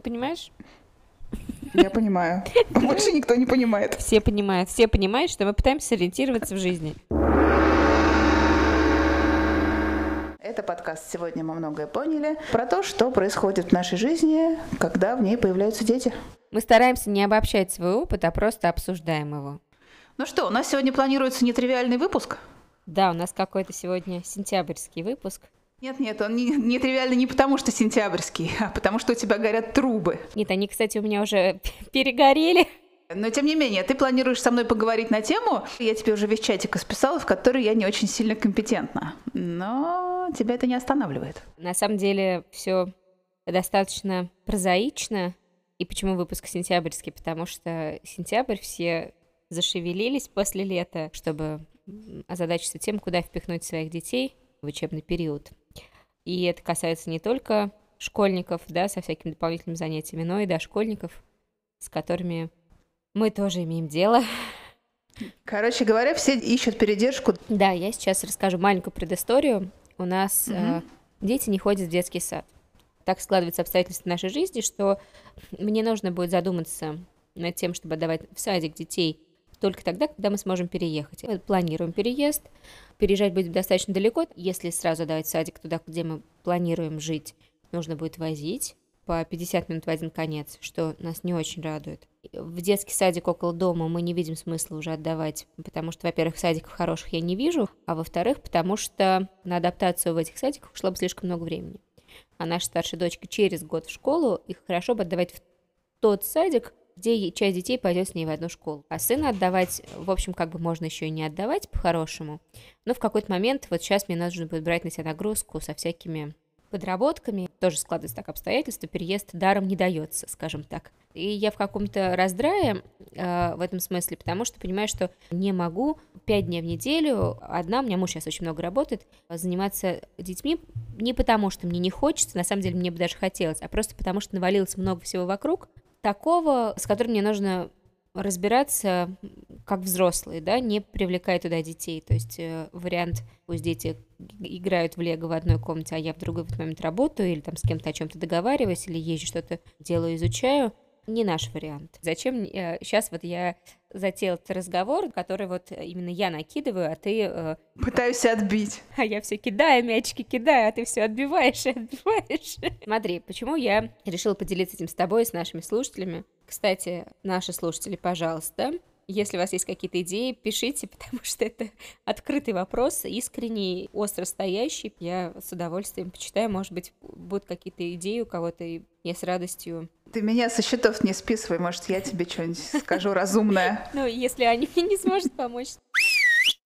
Ты понимаешь? Я понимаю. Больше никто не понимает. Все понимают. Все понимают, что мы пытаемся сориентироваться в жизни. Это подкаст «Сегодня мы многое поняли» про то, что происходит в нашей жизни, когда в ней появляются дети. Мы стараемся не обобщать свой опыт, а просто обсуждаем его. Ну что, у нас сегодня планируется нетривиальный выпуск? Да, у нас какой-то сегодня сентябрьский выпуск. Нет-нет, он не, нетривиальный не потому, что сентябрьский, а потому, что у тебя горят трубы. Нет, они, кстати, у меня уже перегорели. Но тем не менее, ты планируешь со мной поговорить на тему, я тебе уже весь чатик исписала, в который я не очень сильно компетентна. Но тебя это не останавливает. На самом деле все достаточно прозаично. И почему выпуск сентябрьский? Потому что сентябрь все зашевелились после лета, чтобы озадачиться тем, куда впихнуть своих детей в учебный период. И это касается не только школьников, да, со всякими дополнительными занятиями, но и дошкольников, с которыми мы тоже имеем дело. Короче говоря, все ищут передержку. Да, я сейчас расскажу маленькую предысторию. У нас угу. э, дети не ходят в детский сад. Так складываются обстоятельства нашей жизни, что мне нужно будет задуматься над тем, чтобы отдавать в садик детей только тогда, когда мы сможем переехать. Мы планируем переезд. Переезжать будет достаточно далеко. Если сразу давать садик туда, где мы планируем жить, нужно будет возить по 50 минут в один конец, что нас не очень радует. В детский садик около дома мы не видим смысла уже отдавать, потому что, во-первых, садиков хороших я не вижу, а во-вторых, потому что на адаптацию в этих садиках ушло бы слишком много времени. А наша старшая дочка через год в школу, их хорошо бы отдавать в тот садик, где часть детей пойдет с ней в одну школу. А сына отдавать, в общем, как бы можно еще и не отдавать по-хорошему. Но в какой-то момент, вот сейчас мне нужно будет брать на себя нагрузку со всякими подработками. Тоже складывается так обстоятельства, переезд даром не дается, скажем так. И я в каком-то раздрае э, в этом смысле, потому что понимаю, что не могу пять дней в неделю, одна, у меня муж сейчас очень много работает, заниматься детьми не потому, что мне не хочется, на самом деле мне бы даже хотелось, а просто потому, что навалилось много всего вокруг, такого, с которым мне нужно разбираться как взрослые, да, не привлекая туда детей. То есть э, вариант, пусть дети играют в лего в одной комнате, а я в другой в этот момент работаю, или там с кем-то о чем-то договариваюсь, или езжу что-то делаю, изучаю, не наш вариант. Зачем э, сейчас вот я затеял этот разговор, который вот именно я накидываю, а ты... Э, Пытаюсь отбить. А я все кидаю, мячики кидаю, а ты все отбиваешь и отбиваешь. Смотри, почему я решила поделиться этим с тобой и с нашими слушателями. Кстати, наши слушатели, пожалуйста, если у вас есть какие-то идеи, пишите, потому что это открытый вопрос, искренний, остро стоящий. Я с удовольствием почитаю, может быть, будут какие-то идеи у кого-то, и я с радостью ты меня со счетов не списывай, может, я тебе что-нибудь скажу разумное. Ну, если Аня мне не сможет помочь.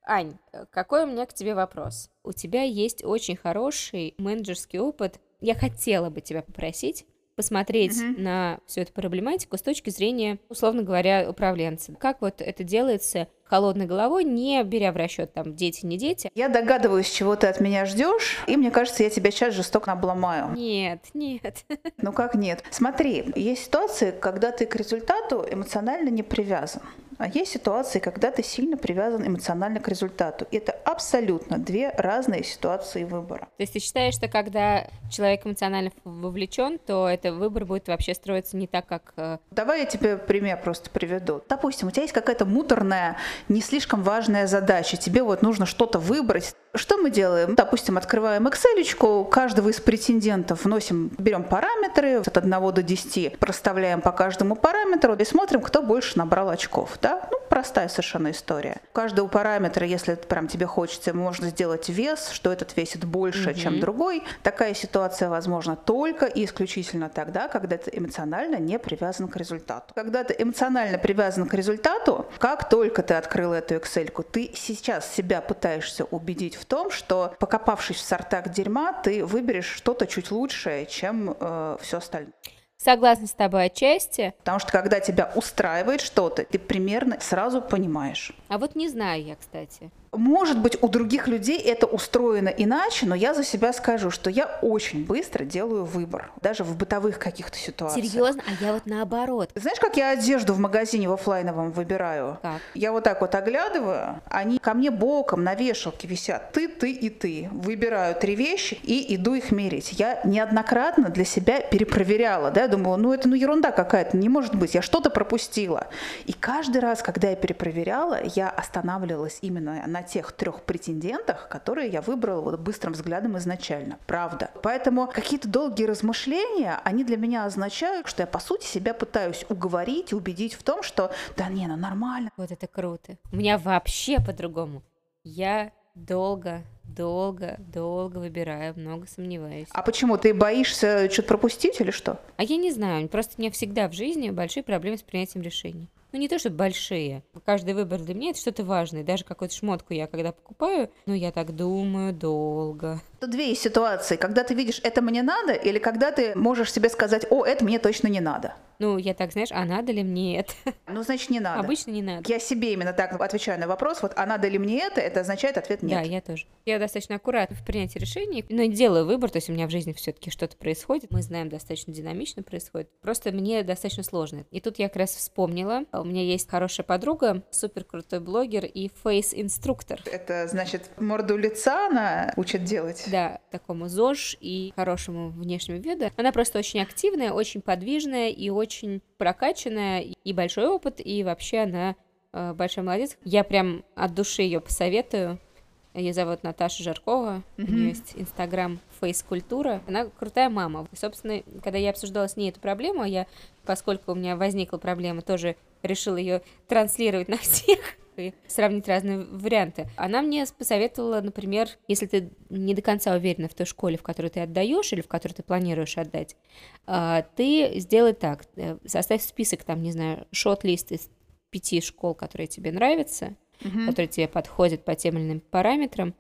Ань, какой у меня к тебе вопрос? У тебя есть очень хороший менеджерский опыт. Я хотела бы тебя попросить посмотреть mm-hmm. на всю эту проблематику с точки зрения, условно говоря, управленца. Как вот это делается холодной головой, не беря в расчет там дети, не дети. Я догадываюсь, чего ты от меня ждешь, и мне кажется, я тебя сейчас жестоко обломаю. Нет, нет. Ну как нет? Смотри, есть ситуации, когда ты к результату эмоционально не привязан. А есть ситуации, когда ты сильно привязан эмоционально к результату. И это абсолютно две разные ситуации выбора. То есть ты считаешь, что когда человек эмоционально вовлечен, то это выбор будет вообще строиться не так, как... Э, Давай я тебе пример просто приведу. Допустим, у тебя есть какая-то муторная, не слишком важная задача. Тебе вот нужно что-то выбрать. Что мы делаем? Допустим, открываем Excel, каждого из претендентов вносим, берем параметры от 1 до 10, проставляем по каждому параметру и смотрим, кто больше набрал очков да? Ну, простая совершенно история. У каждого параметра, если прям тебе хочется, можно сделать вес, что этот весит больше, угу. чем другой. Такая ситуация возможна только и исключительно тогда, когда ты эмоционально не привязан к результату. Когда ты эмоционально привязан к результату, как только ты открыл эту Excel, ты сейчас себя пытаешься убедить в том, что покопавшись в сортах дерьма, ты выберешь что-то чуть лучшее, чем э, все остальное. Согласна с тобой отчасти. Потому что когда тебя устраивает что-то, ты примерно сразу понимаешь. А вот не знаю я, кстати. Может быть, у других людей это устроено иначе, но я за себя скажу, что я очень быстро делаю выбор, даже в бытовых каких-то ситуациях. Серьезно? А я вот наоборот. Знаешь, как я одежду в магазине в офлайновом выбираю? Как? Я вот так вот оглядываю, они ко мне боком на вешалке висят. Ты, ты и ты. Выбираю три вещи и иду их мерить. Я неоднократно для себя перепроверяла, да, я думала, ну это ну ерунда какая-то, не может быть, я что-то пропустила. И каждый раз, когда я перепроверяла, я останавливалась именно на тех трех претендентах, которые я выбрала вот быстрым взглядом изначально. Правда. Поэтому какие-то долгие размышления, они для меня означают, что я по сути себя пытаюсь уговорить и убедить в том, что да не, ну нормально. Вот это круто. У меня вообще по-другому. Я долго, долго, долго выбираю, много сомневаюсь. А почему? Ты боишься что-то пропустить или что? А я не знаю, просто у меня всегда в жизни большие проблемы с принятием решений. Ну, не то, что большие. Каждый выбор для меня это что-то важное. Даже какую-то шмотку я когда покупаю, ну, я так думаю долго. Тут две ситуации. Когда ты видишь, это мне надо, или когда ты можешь себе сказать, о, это мне точно не надо. Ну, я так, знаешь, а надо ли мне это? Ну, значит, не надо. Обычно не надо. Я себе именно так отвечаю на вопрос, вот, а надо ли мне это, это означает ответ нет. Да, я тоже. Я достаточно аккуратна в принятии решений, но делаю выбор, то есть у меня в жизни все-таки что-то происходит, мы знаем, достаточно динамично происходит. Просто мне достаточно сложно. И тут я как раз вспомнила, у меня есть хорошая подруга, супер крутой блогер и фейс-инструктор. Это значит, морду лица она учит делать? Да, такому ЗОЖ и хорошему внешнему виду. Она просто очень активная, очень подвижная и очень прокачанная, и большой опыт, и вообще она э, большой молодец. Я прям от души ее посоветую. Ее зовут Наташа Жаркова, mm-hmm. у нее есть Инстаграм Фейс-культура. Она крутая мама. И, собственно, когда я обсуждала с ней эту проблему, я, поскольку у меня возникла проблема, тоже решила ее транслировать на всех и сравнить разные варианты. Она мне посоветовала, например, если ты не до конца уверена в той школе, в которую ты отдаешь или в которую ты планируешь отдать, а, ты сделай так, э, составь список, там, не знаю, шот-лист из пяти школ, которые тебе нравятся, угу. которые тебе подходят по тем или иным параметрам.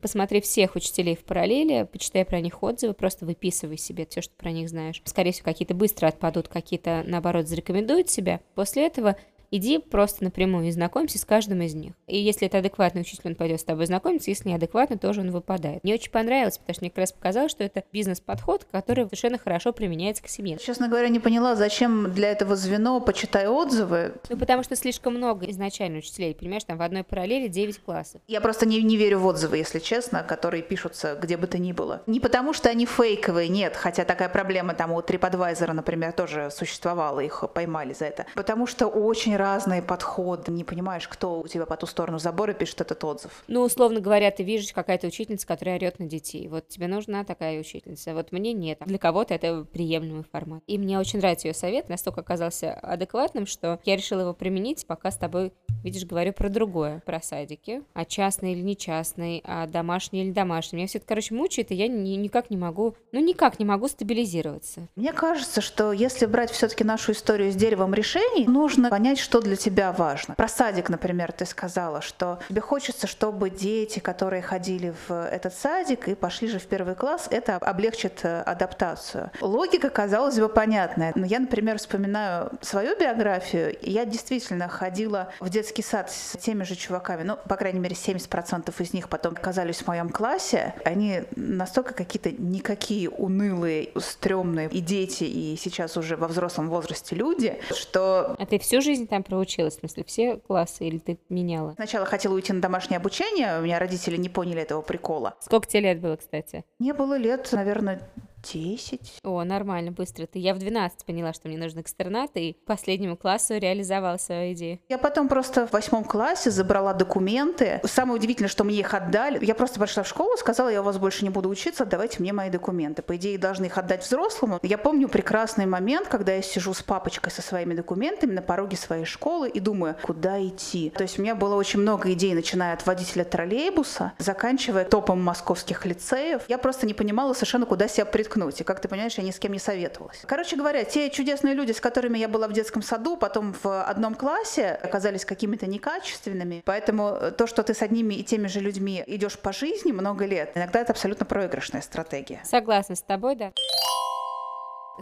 Посмотри всех учителей в параллели, почитай про них отзывы, просто выписывай себе все, что про них знаешь. Скорее всего, какие-то быстро отпадут, какие-то, наоборот, зарекомендуют себя. После этого иди просто напрямую и знакомься с каждым из них. И если это адекватный учитель, он пойдет с тобой знакомиться, если неадекватный, тоже он выпадает. Мне очень понравилось, потому что мне как раз показалось, что это бизнес-подход, который совершенно хорошо применяется к семье. Честно говоря, не поняла, зачем для этого звено почитай отзывы. Ну, потому что слишком много изначально учителей, понимаешь, там в одной параллели 9 классов. Я просто не, не верю в отзывы, если честно, которые пишутся где бы то ни было. Не потому, что они фейковые, нет, хотя такая проблема там у TripAdvisor, например, тоже существовала, их поймали за это. Потому что очень разные подходы, не понимаешь, кто у тебя по ту сторону забора пишет этот отзыв. Ну, условно говоря, ты видишь какая-то учительница, которая орет на детей. Вот тебе нужна такая учительница. Вот мне нет. Для кого-то это приемлемый формат. И мне очень нравится ее совет, настолько оказался адекватным, что я решила его применить, пока с тобой, видишь, говорю про другое, про садики, а частный или не частный, а домашний или домашний. Меня все это, короче, мучает, и я ни, никак не могу, ну, никак не могу стабилизироваться. Мне кажется, что если брать все-таки нашу историю с деревом решений, нужно понять, что для тебя важно. Про садик, например, ты сказала, что тебе хочется, чтобы дети, которые ходили в этот садик и пошли же в первый класс, это облегчит э, адаптацию. Логика, казалось бы, понятная. Но я, например, вспоминаю свою биографию. Я действительно ходила в детский сад с теми же чуваками. Ну, по крайней мере, 70% из них потом оказались в моем классе. Они настолько какие-то никакие унылые, стрёмные и дети, и сейчас уже во взрослом возрасте люди, что... А ты всю жизнь там проучилась? училась? В смысле, все классы или ты меняла? Сначала хотела уйти на домашнее обучение, у меня родители не поняли этого прикола. Сколько тебе лет было, кстати? Мне было лет, наверное, 10. О, нормально, быстро. Ты я в 12 поняла, что мне нужен экстернат, и к последнему классу реализовала свою идею. Я потом просто в восьмом классе забрала документы. Самое удивительное, что мне их отдали. Я просто пошла в школу, сказала, я у вас больше не буду учиться, давайте мне мои документы. По идее, должны их отдать взрослому. Я помню прекрасный момент, когда я сижу с папочкой со своими документами на пороге своей школы и думаю, куда идти. То есть у меня было очень много идей, начиная от водителя троллейбуса, заканчивая топом московских лицеев. Я просто не понимала совершенно, куда себя предположить приткнуть. И, как ты понимаешь, я ни с кем не советовалась. Короче говоря, те чудесные люди, с которыми я была в детском саду, потом в одном классе, оказались какими-то некачественными. Поэтому то, что ты с одними и теми же людьми идешь по жизни много лет, иногда это абсолютно проигрышная стратегия. Согласна с тобой, да.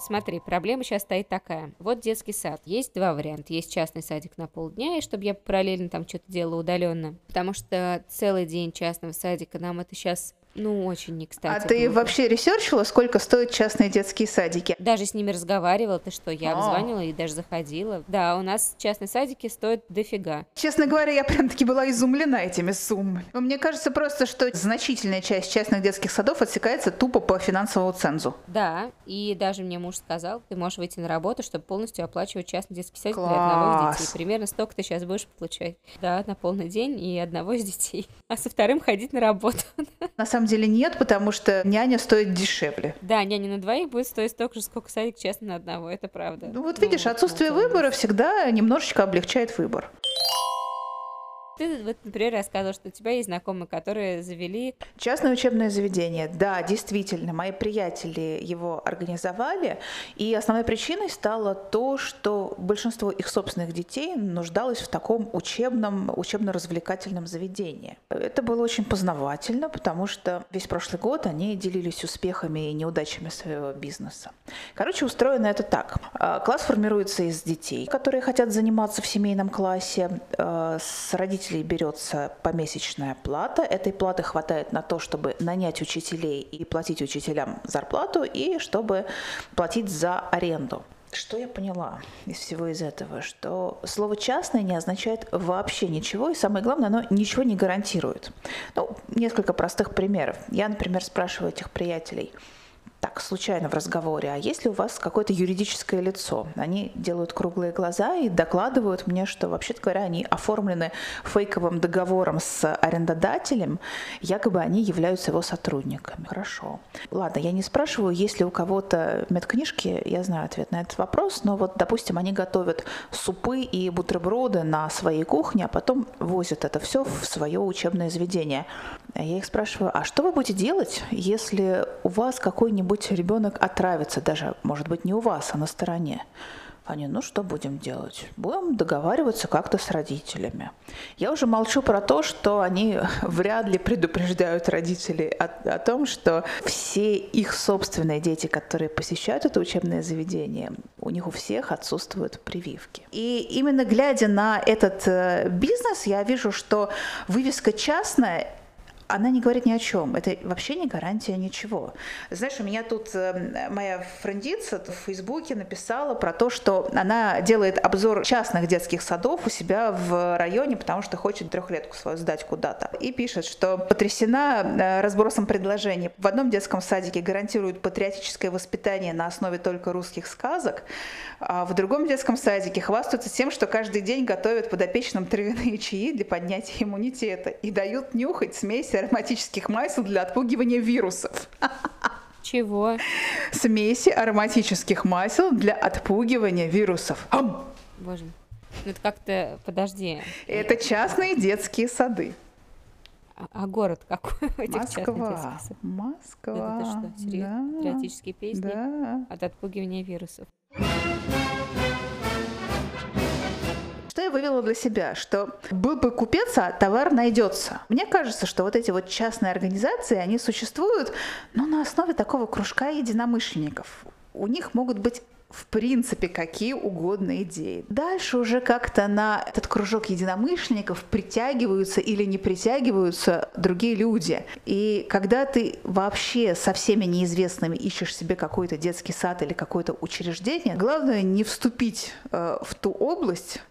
Смотри, проблема сейчас стоит такая. Вот детский сад. Есть два варианта. Есть частный садик на полдня, и чтобы я параллельно там что-то делала удаленно. Потому что целый день частного садика нам это сейчас ну, очень не кстати. А ты глупо. вообще ресерчила, сколько стоят частные детские садики? Даже с ними разговаривала, ты что, я А. обзванивала и даже заходила. Да, у нас частные садики стоят дофига. Честно говоря, я прям-таки была изумлена этими суммами. Мне кажется просто, что значительная часть частных детских садов отсекается тупо по финансовому цензу. Да, и даже мне муж сказал, ты можешь выйти на работу, чтобы полностью оплачивать частный детский садик для одного из Класс. детей. Примерно столько ты сейчас будешь получать. Да, на полный день и одного из детей. А со вторым ходить на работу. На самом деле нет, потому что няня стоит дешевле. Да, няня на двоих будет стоить столько же, сколько садик частный на одного, это правда. Ну вот видишь, вот, отсутствие выбора всегда немножечко облегчает выбор. Ты вот, например, рассказывал, что у тебя есть знакомые, которые завели... Частное учебное заведение, да, действительно, мои приятели его организовали, и основной причиной стало то, что большинство их собственных детей нуждалось в таком учебном, учебно-развлекательном заведении. Это было очень познавательно, потому что весь прошлый год они делились успехами и неудачами своего бизнеса. Короче, устроено это так. А, Класс формируется из детей, которые хотят заниматься в семейном классе. А, С родителей берется помесячная плата. Этой платы хватает на то, чтобы нанять учителей и платить учителям зарплату, и чтобы платить за аренду. Что я поняла из всего из этого? Что слово «частное» не означает вообще ничего, и самое главное, оно ничего не гарантирует. Ну, несколько простых примеров. Я, например, спрашиваю этих приятелей, так, случайно в разговоре, а есть ли у вас какое-то юридическое лицо? Они делают круглые глаза и докладывают мне, что, вообще-то говоря, они оформлены фейковым договором с арендодателем, якобы они являются его сотрудниками. Хорошо. Ладно, я не спрашиваю, есть ли у кого-то медкнижки, я знаю ответ на этот вопрос, но вот, допустим, они готовят супы и бутерброды на своей кухне, а потом возят это все в свое учебное заведение. Я их спрашиваю, а что вы будете делать, если у вас какой-нибудь ребенок отравится, даже, может быть, не у вас, а на стороне? Они, ну что будем делать? Будем договариваться как-то с родителями. Я уже молчу про то, что они вряд ли предупреждают родителей о, о том, что все их собственные дети, которые посещают это учебное заведение, у них у всех отсутствуют прививки. И именно глядя на этот э, бизнес, я вижу, что вывеска частная она не говорит ни о чем. Это вообще не гарантия ничего. Знаешь, у меня тут э, моя френдица в Фейсбуке написала про то, что она делает обзор частных детских садов у себя в районе, потому что хочет трехлетку свою сдать куда-то. И пишет, что потрясена э, разбросом предложений. В одном детском садике гарантируют патриотическое воспитание на основе только русских сказок, а в другом детском садике хвастаются тем, что каждый день готовят подопечным травяные чаи для поднятия иммунитета и дают нюхать смеси ароматических масел для отпугивания вирусов. Чего? Смеси ароматических масел для отпугивания вирусов. Ам! Боже. Ну это как-то... Подожди. Это частные детские сады. А, а город какой у этих Москва. Москва. Это что, серьезно? Да. Патриотические песни Да. от отпугивания вирусов. Я вывела для себя? Что был бы купец, а товар найдется. Мне кажется, что вот эти вот частные организации, они существуют, но на основе такого кружка единомышленников. У них могут быть в принципе, какие угодно идеи. Дальше уже как-то на этот кружок единомышленников притягиваются или не притягиваются другие люди. И когда ты вообще со всеми неизвестными ищешь себе какой-то детский сад или какое-то учреждение, главное не вступить э, в ту область,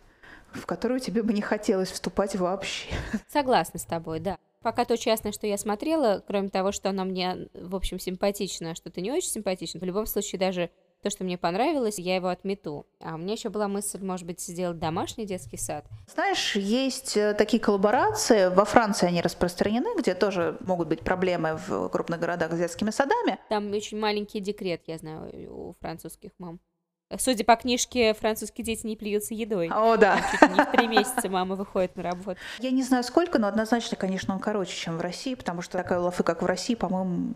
в которую тебе бы не хотелось вступать вообще. Согласна с тобой, да. Пока то частное, что я смотрела, кроме того, что оно мне, в общем, симпатично, а что-то не очень симпатично, в любом случае даже то, что мне понравилось, я его отмету. А у меня еще была мысль, может быть, сделать домашний детский сад. Знаешь, есть э, такие коллаборации, во Франции они распространены, где тоже могут быть проблемы в крупных городах с детскими садами. Там очень маленький декрет, я знаю, у французских мам. Судя по книжке, французские дети не плюются едой. О, да. Чуть не в три месяца мама выходит на работу. Я не знаю сколько, но однозначно, конечно, он короче, чем в России, потому что такая лафы, как в России, по-моему,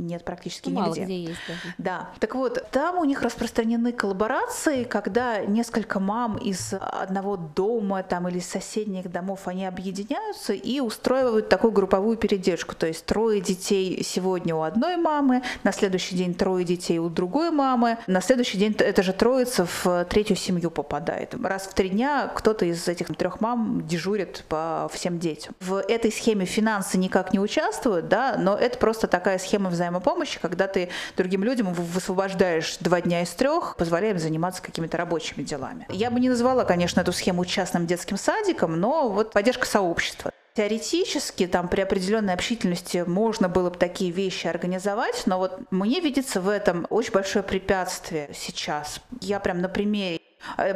нет практически ну, нигде. Мало где есть, да. Да. Так вот, там у них распространены коллаборации, когда несколько мам из одного дома там или из соседних домов, они объединяются и устраивают такую групповую передержку. То есть трое детей сегодня у одной мамы, на следующий день трое детей у другой мамы, на следующий день это же троица в третью семью попадает. Раз в три дня кто-то из этих трех мам дежурит по всем детям. В этой схеме финансы никак не участвуют, да, но это просто такая схема взаимопомощи, когда ты другим людям высвобождаешь два дня из трех, позволяем заниматься какими-то рабочими делами. Я бы не назвала, конечно, эту схему частным детским садиком, но вот поддержка сообщества. Теоретически там при определенной общительности можно было бы такие вещи организовать, но вот мне видится в этом очень большое препятствие сейчас. Я прям на примере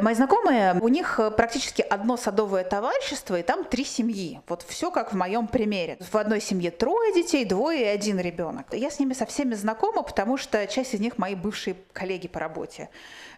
мои знакомые, у них э, практически одно садовое товарищество, и там три семьи. Вот все как в моем примере. В одной семье трое детей, двое и один ребенок. Я с ними со всеми знакома, потому что часть из них мои бывшие коллеги по работе.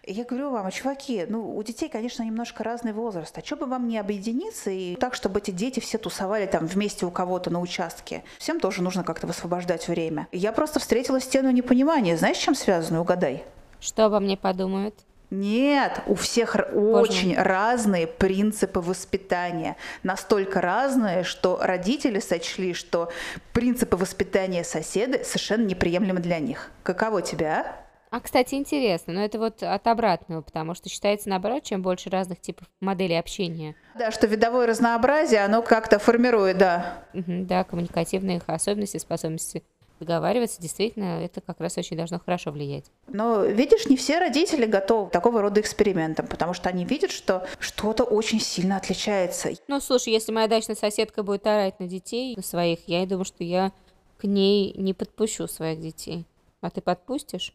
И я говорю вам, чуваки, ну у детей, конечно, немножко разный возраст. А что бы вам не объединиться и так, чтобы эти дети все тусовали там вместе у кого-то на участке? Всем тоже нужно как-то высвобождать время. Я просто встретила стену непонимания. Знаешь, чем связано? Угадай. Что обо мне подумают? Нет, у всех Боже очень разные принципы воспитания. Настолько разные, что родители сочли, что принципы воспитания соседа совершенно неприемлемы для них. Каково тебя, а? А, кстати, интересно, но это вот от обратного, потому что считается наоборот, чем больше разных типов моделей общения. Да, что видовое разнообразие, оно как-то формирует, да. Угу, да, коммуникативные их особенности, способности договариваться, действительно, это как раз очень должно хорошо влиять. Но, видишь, не все родители готовы к такого рода экспериментам, потому что они видят, что что-то очень сильно отличается. Ну, слушай, если моя дачная соседка будет орать на детей, на своих, я думаю, что я к ней не подпущу своих детей. А ты подпустишь?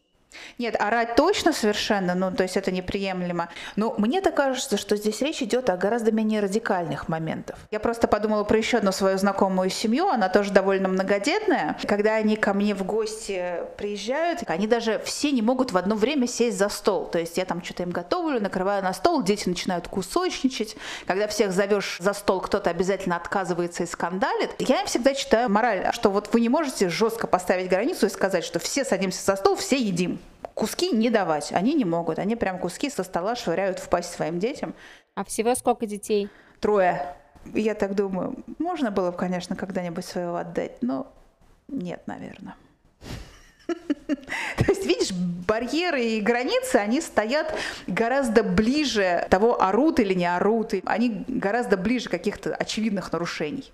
Нет, орать точно совершенно, ну, то есть это неприемлемо. Но мне так кажется, что здесь речь идет о гораздо менее радикальных моментах. Я просто подумала про еще одну свою знакомую семью, она тоже довольно многодетная. Когда они ко мне в гости приезжают, они даже все не могут в одно время сесть за стол. То есть я там что-то им готовлю, накрываю на стол, дети начинают кусочничать. Когда всех зовешь за стол, кто-то обязательно отказывается и скандалит. Я им всегда читаю мораль, что вот вы не можете жестко поставить границу и сказать, что все садимся за стол, все едим куски не давать. Они не могут. Они прям куски со стола швыряют в пасть своим детям. А всего сколько детей? Трое. Я так думаю, можно было бы, конечно, когда-нибудь своего отдать, но нет, наверное. То есть, видишь, барьеры и границы, они стоят гораздо ближе того, орут или не орут. Они гораздо ближе каких-то очевидных нарушений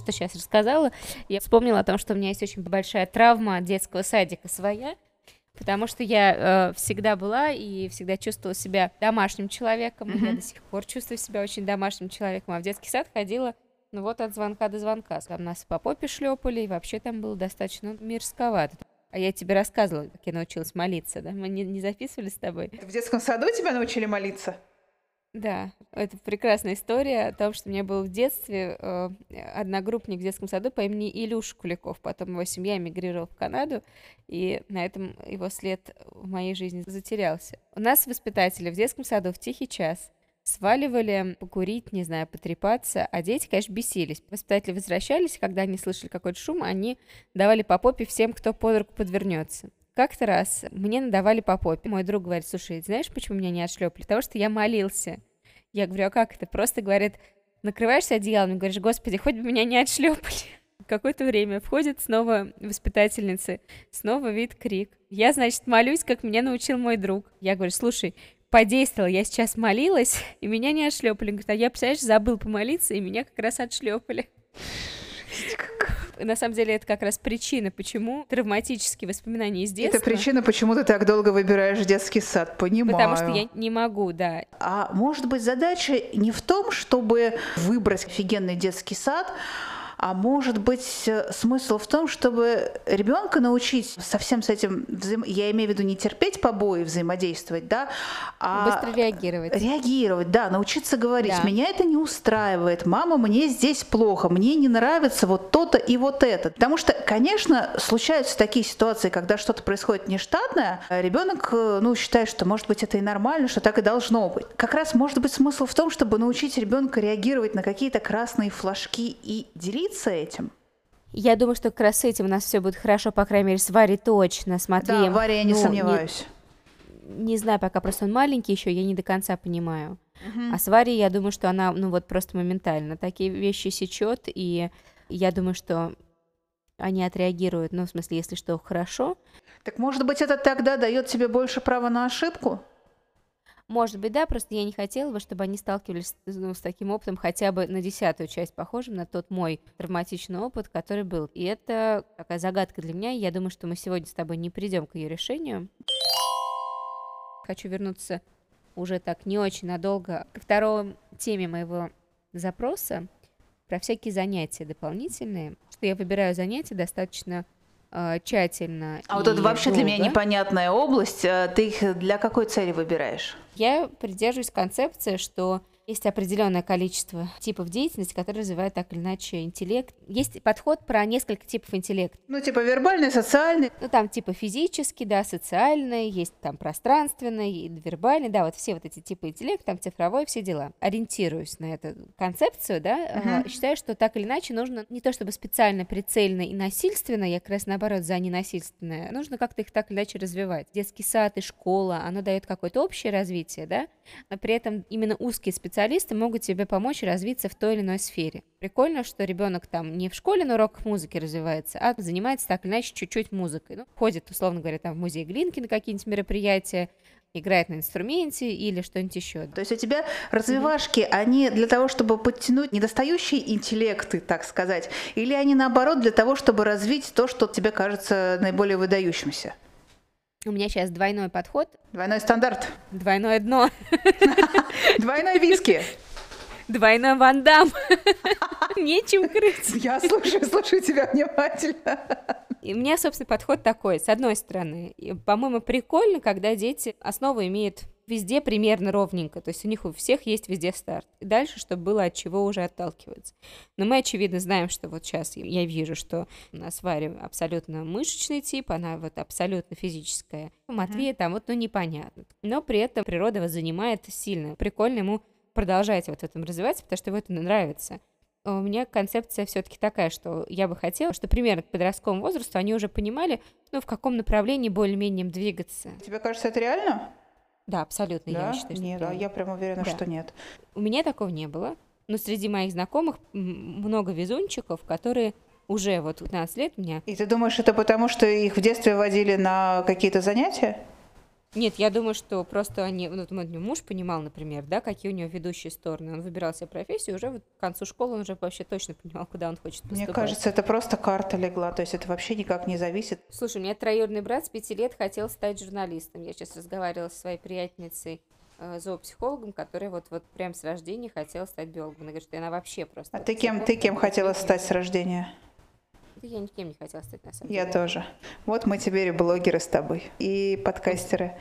то, что сейчас рассказала, я вспомнила о том, что у меня есть очень большая травма детского садика своя, потому что я э, всегда была и всегда чувствовала себя домашним человеком, mm-hmm. я до сих пор чувствую себя очень домашним человеком, а в детский сад ходила ну вот от звонка до звонка. Там нас по попе шлепали, и вообще там было достаточно мирсковато. А я тебе рассказывала, как я научилась молиться, да? Мы не, не записывали с тобой. В детском саду тебя научили молиться? Да, это прекрасная история о том, что у меня был в детстве э, одногруппник в детском саду по имени Илюш Куликов. Потом его семья эмигрировала в Канаду, и на этом его след в моей жизни затерялся. У нас воспитатели в детском саду в тихий час сваливали покурить, не знаю, потрепаться, а дети, конечно, бесились. Воспитатели возвращались, когда они слышали какой-то шум, они давали по попе всем, кто под руку подвернется. Как-то раз мне надавали по попе. Мой друг говорит, слушай, знаешь, почему меня не отшлепали? Потому что я молился. Я говорю, а как это? Просто, говорит, накрываешься одеялом и говоришь, господи, хоть бы меня не отшлепали. Какое-то время входит снова воспитательница, снова вид крик. Я, значит, молюсь, как меня научил мой друг. Я говорю, слушай, подействовал, я сейчас молилась, и меня не отшлепали. Говорит, а я, представляешь, забыл помолиться, и меня как раз отшлепали на самом деле это как раз причина, почему травматические воспоминания из детства. Это причина, почему ты так долго выбираешь детский сад, понимаю. Потому что я не могу, да. А может быть задача не в том, чтобы выбрать офигенный детский сад, а может быть, э, смысл в том, чтобы ребенка научить совсем с этим, взаим... я имею в виду не терпеть побои, взаимодействовать, да, а быстро реагировать. Реагировать, да, научиться говорить. Да. Меня это не устраивает. Мама, мне здесь плохо, мне не нравится вот то-то и вот это. Потому что, конечно, случаются такие ситуации, когда что-то происходит нештатное, а ребенок, э, ну, считает, что, может быть, это и нормально, что так и должно быть. Как раз может быть смысл в том, чтобы научить ребенка реагировать на какие-то красные флажки и делиться делиться этим. Я думаю, что как раз с этим у нас все будет хорошо, по крайней мере, с Варей точно, с Матвеем. Да, Варя, я не ну, сомневаюсь. Не, не знаю, пока просто он маленький еще, я не до конца понимаю. Uh-huh. А с Варей, я думаю, что она, ну вот просто моментально такие вещи сечет, и я думаю, что они отреагируют, ну, в смысле, если что, хорошо. Так может быть, это тогда дает тебе больше права на ошибку? Может быть, да, просто я не хотела бы, чтобы они сталкивались ну, с таким опытом хотя бы на десятую часть похожим на тот мой травматичный опыт, который был. И это такая загадка для меня, я думаю, что мы сегодня с тобой не придем к ее решению. Хочу вернуться уже так не очень надолго к второй теме моего запроса про всякие занятия дополнительные, что я выбираю занятия достаточно тщательно. А вот это вообще долго. для меня непонятная область. Э, ты их для какой цели выбираешь? Я придерживаюсь концепции, что есть определенное количество типов деятельности, которые развивают так или иначе интеллект. Есть подход про несколько типов интеллекта. Ну, типа вербальный, социальный. Ну, там типа физический, да, социальный, есть там пространственный, вербальный, да, вот все вот эти типы интеллекта, там цифровой, все дела. Ориентируюсь на эту концепцию, да, uh-huh. считаю, что так или иначе нужно не то чтобы специально, прицельно и насильственно, я как раз наоборот за ненасильственное, нужно как-то их так или иначе развивать. Детский сад и школа, оно дает какое-то общее развитие, да, но при этом именно узкие специалисты специалисты могут тебе помочь развиться в той или иной сфере. Прикольно, что ребенок там не в школе на уроках музыки развивается, а занимается так или иначе чуть-чуть музыкой. Ну, ходит, условно говоря, там в музей Глинки на какие-нибудь мероприятия, играет на инструменте или что-нибудь еще. То есть у тебя развивашки, mm-hmm. они для того, чтобы подтянуть недостающие интеллекты, так сказать, или они наоборот для того, чтобы развить то, что тебе кажется наиболее выдающимся? У меня сейчас двойной подход. Двойной стандарт. Двойное дно. Двойной виски. Двойной вандам. Нечем крыть. Я слушаю, слушаю тебя внимательно. И у меня, собственно, подход такой. С одной стороны, по-моему, прикольно, когда дети основу имеют везде примерно ровненько, то есть у них у всех есть везде старт. И дальше, чтобы было от чего уже отталкиваться. Но мы, очевидно, знаем, что вот сейчас я вижу, что у нас Варя абсолютно мышечный тип, она вот абсолютно физическая. Матвея mm-hmm. там вот, ну, непонятно. Но при этом природа его занимает сильно. Прикольно ему продолжать вот в этом развиваться, потому что ему это нравится. У меня концепция все-таки такая, что я бы хотела, что примерно к подростковому возрасту они уже понимали, ну, в каком направлении более-менее двигаться. Тебе кажется, это реально? Да, абсолютно, да? я считаю, что Нет, да, я прям уверена, да. что нет. У меня такого не было, но среди моих знакомых много везунчиков, которые уже вот 15 лет у меня. И ты думаешь, это потому, что их в детстве водили на какие-то занятия? Нет, я думаю, что просто они, ну, мой муж понимал, например, да, какие у него ведущие стороны. Он выбирал себе профессию, уже вот к концу школы он уже вообще точно понимал, куда он хочет поступать. Мне кажется, это просто карта легла, то есть это вообще никак не зависит. Слушай, у меня троюродный брат с пяти лет хотел стать журналистом. Я сейчас разговаривала со своей приятельницей э, зоопсихологом, которая вот, вот прям с рождения хотела стать биологом. Она говорит, что она вообще просто... А ты кем, ты кем хотела стать с рождения? Я никем не хотела стать, на самом деле. Я тоже. Вот мы теперь и блогеры с тобой, и подкастеры.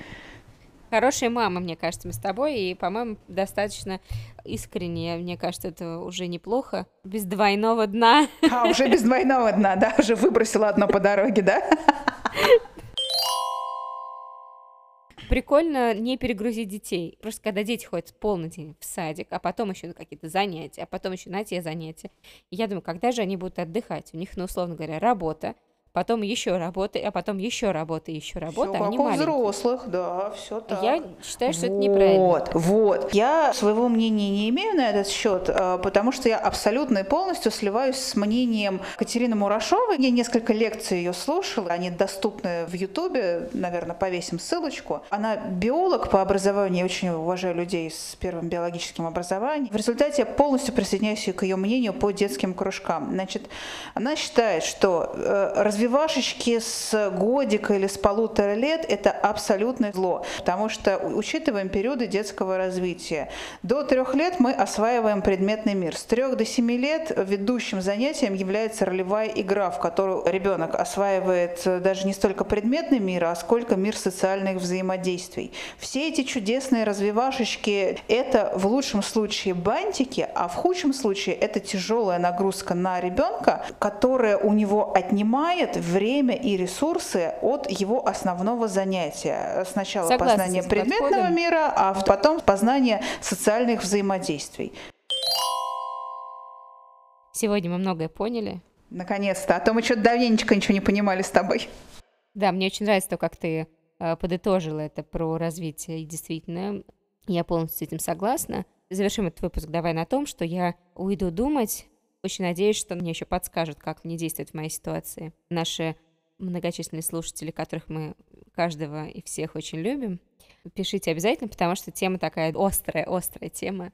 Хорошая мама, мне кажется, мы с тобой, и, по-моему, достаточно искренне, мне кажется, это уже неплохо. Без двойного дна. А, уже без двойного дна, да? Уже выбросила одно по дороге, да? прикольно не перегрузить детей. Просто когда дети ходят полный день в садик, а потом еще на какие-то занятия, а потом еще на те занятия. И я думаю, когда же они будут отдыхать? У них, ну, условно говоря, работа, потом еще работа, а потом еще работа, еще работа. Все они как у взрослых, да, все так. Я считаю, что вот, это неправильно. Вот, вот. Я своего мнения не имею на этот счет, а, потому что я абсолютно и полностью сливаюсь с мнением Катерины Мурашовой. Я несколько лекций ее слушала, они доступны в Ютубе, наверное, повесим ссылочку. Она биолог по образованию, я очень уважаю людей с первым биологическим образованием. В результате я полностью присоединяюсь к ее мнению по детским кружкам. Значит, она считает, что э, развивание развивашечки с годика или с полутора лет – это абсолютное зло, потому что учитываем периоды детского развития. До трех лет мы осваиваем предметный мир. С трех до семи лет ведущим занятием является ролевая игра, в которую ребенок осваивает даже не столько предметный мир, а сколько мир социальных взаимодействий. Все эти чудесные развивашечки – это в лучшем случае бантики, а в худшем случае это тяжелая нагрузка на ребенка, которая у него отнимает время и ресурсы от его основного занятия. Сначала Согласна познание предметного подходом. мира, а потом познание социальных взаимодействий. Сегодня мы многое поняли. Наконец-то. А то мы что-то давненько ничего не понимали с тобой. Да, мне очень нравится то, как ты э, подытожила это про развитие. И действительно, я полностью с этим согласна. Завершим этот выпуск давай на том, что я уйду думать. Очень надеюсь, что мне еще подскажут, как мне действовать в моей ситуации. Наши многочисленные слушатели, которых мы каждого и всех очень любим. Пишите обязательно, потому что тема такая острая, острая тема.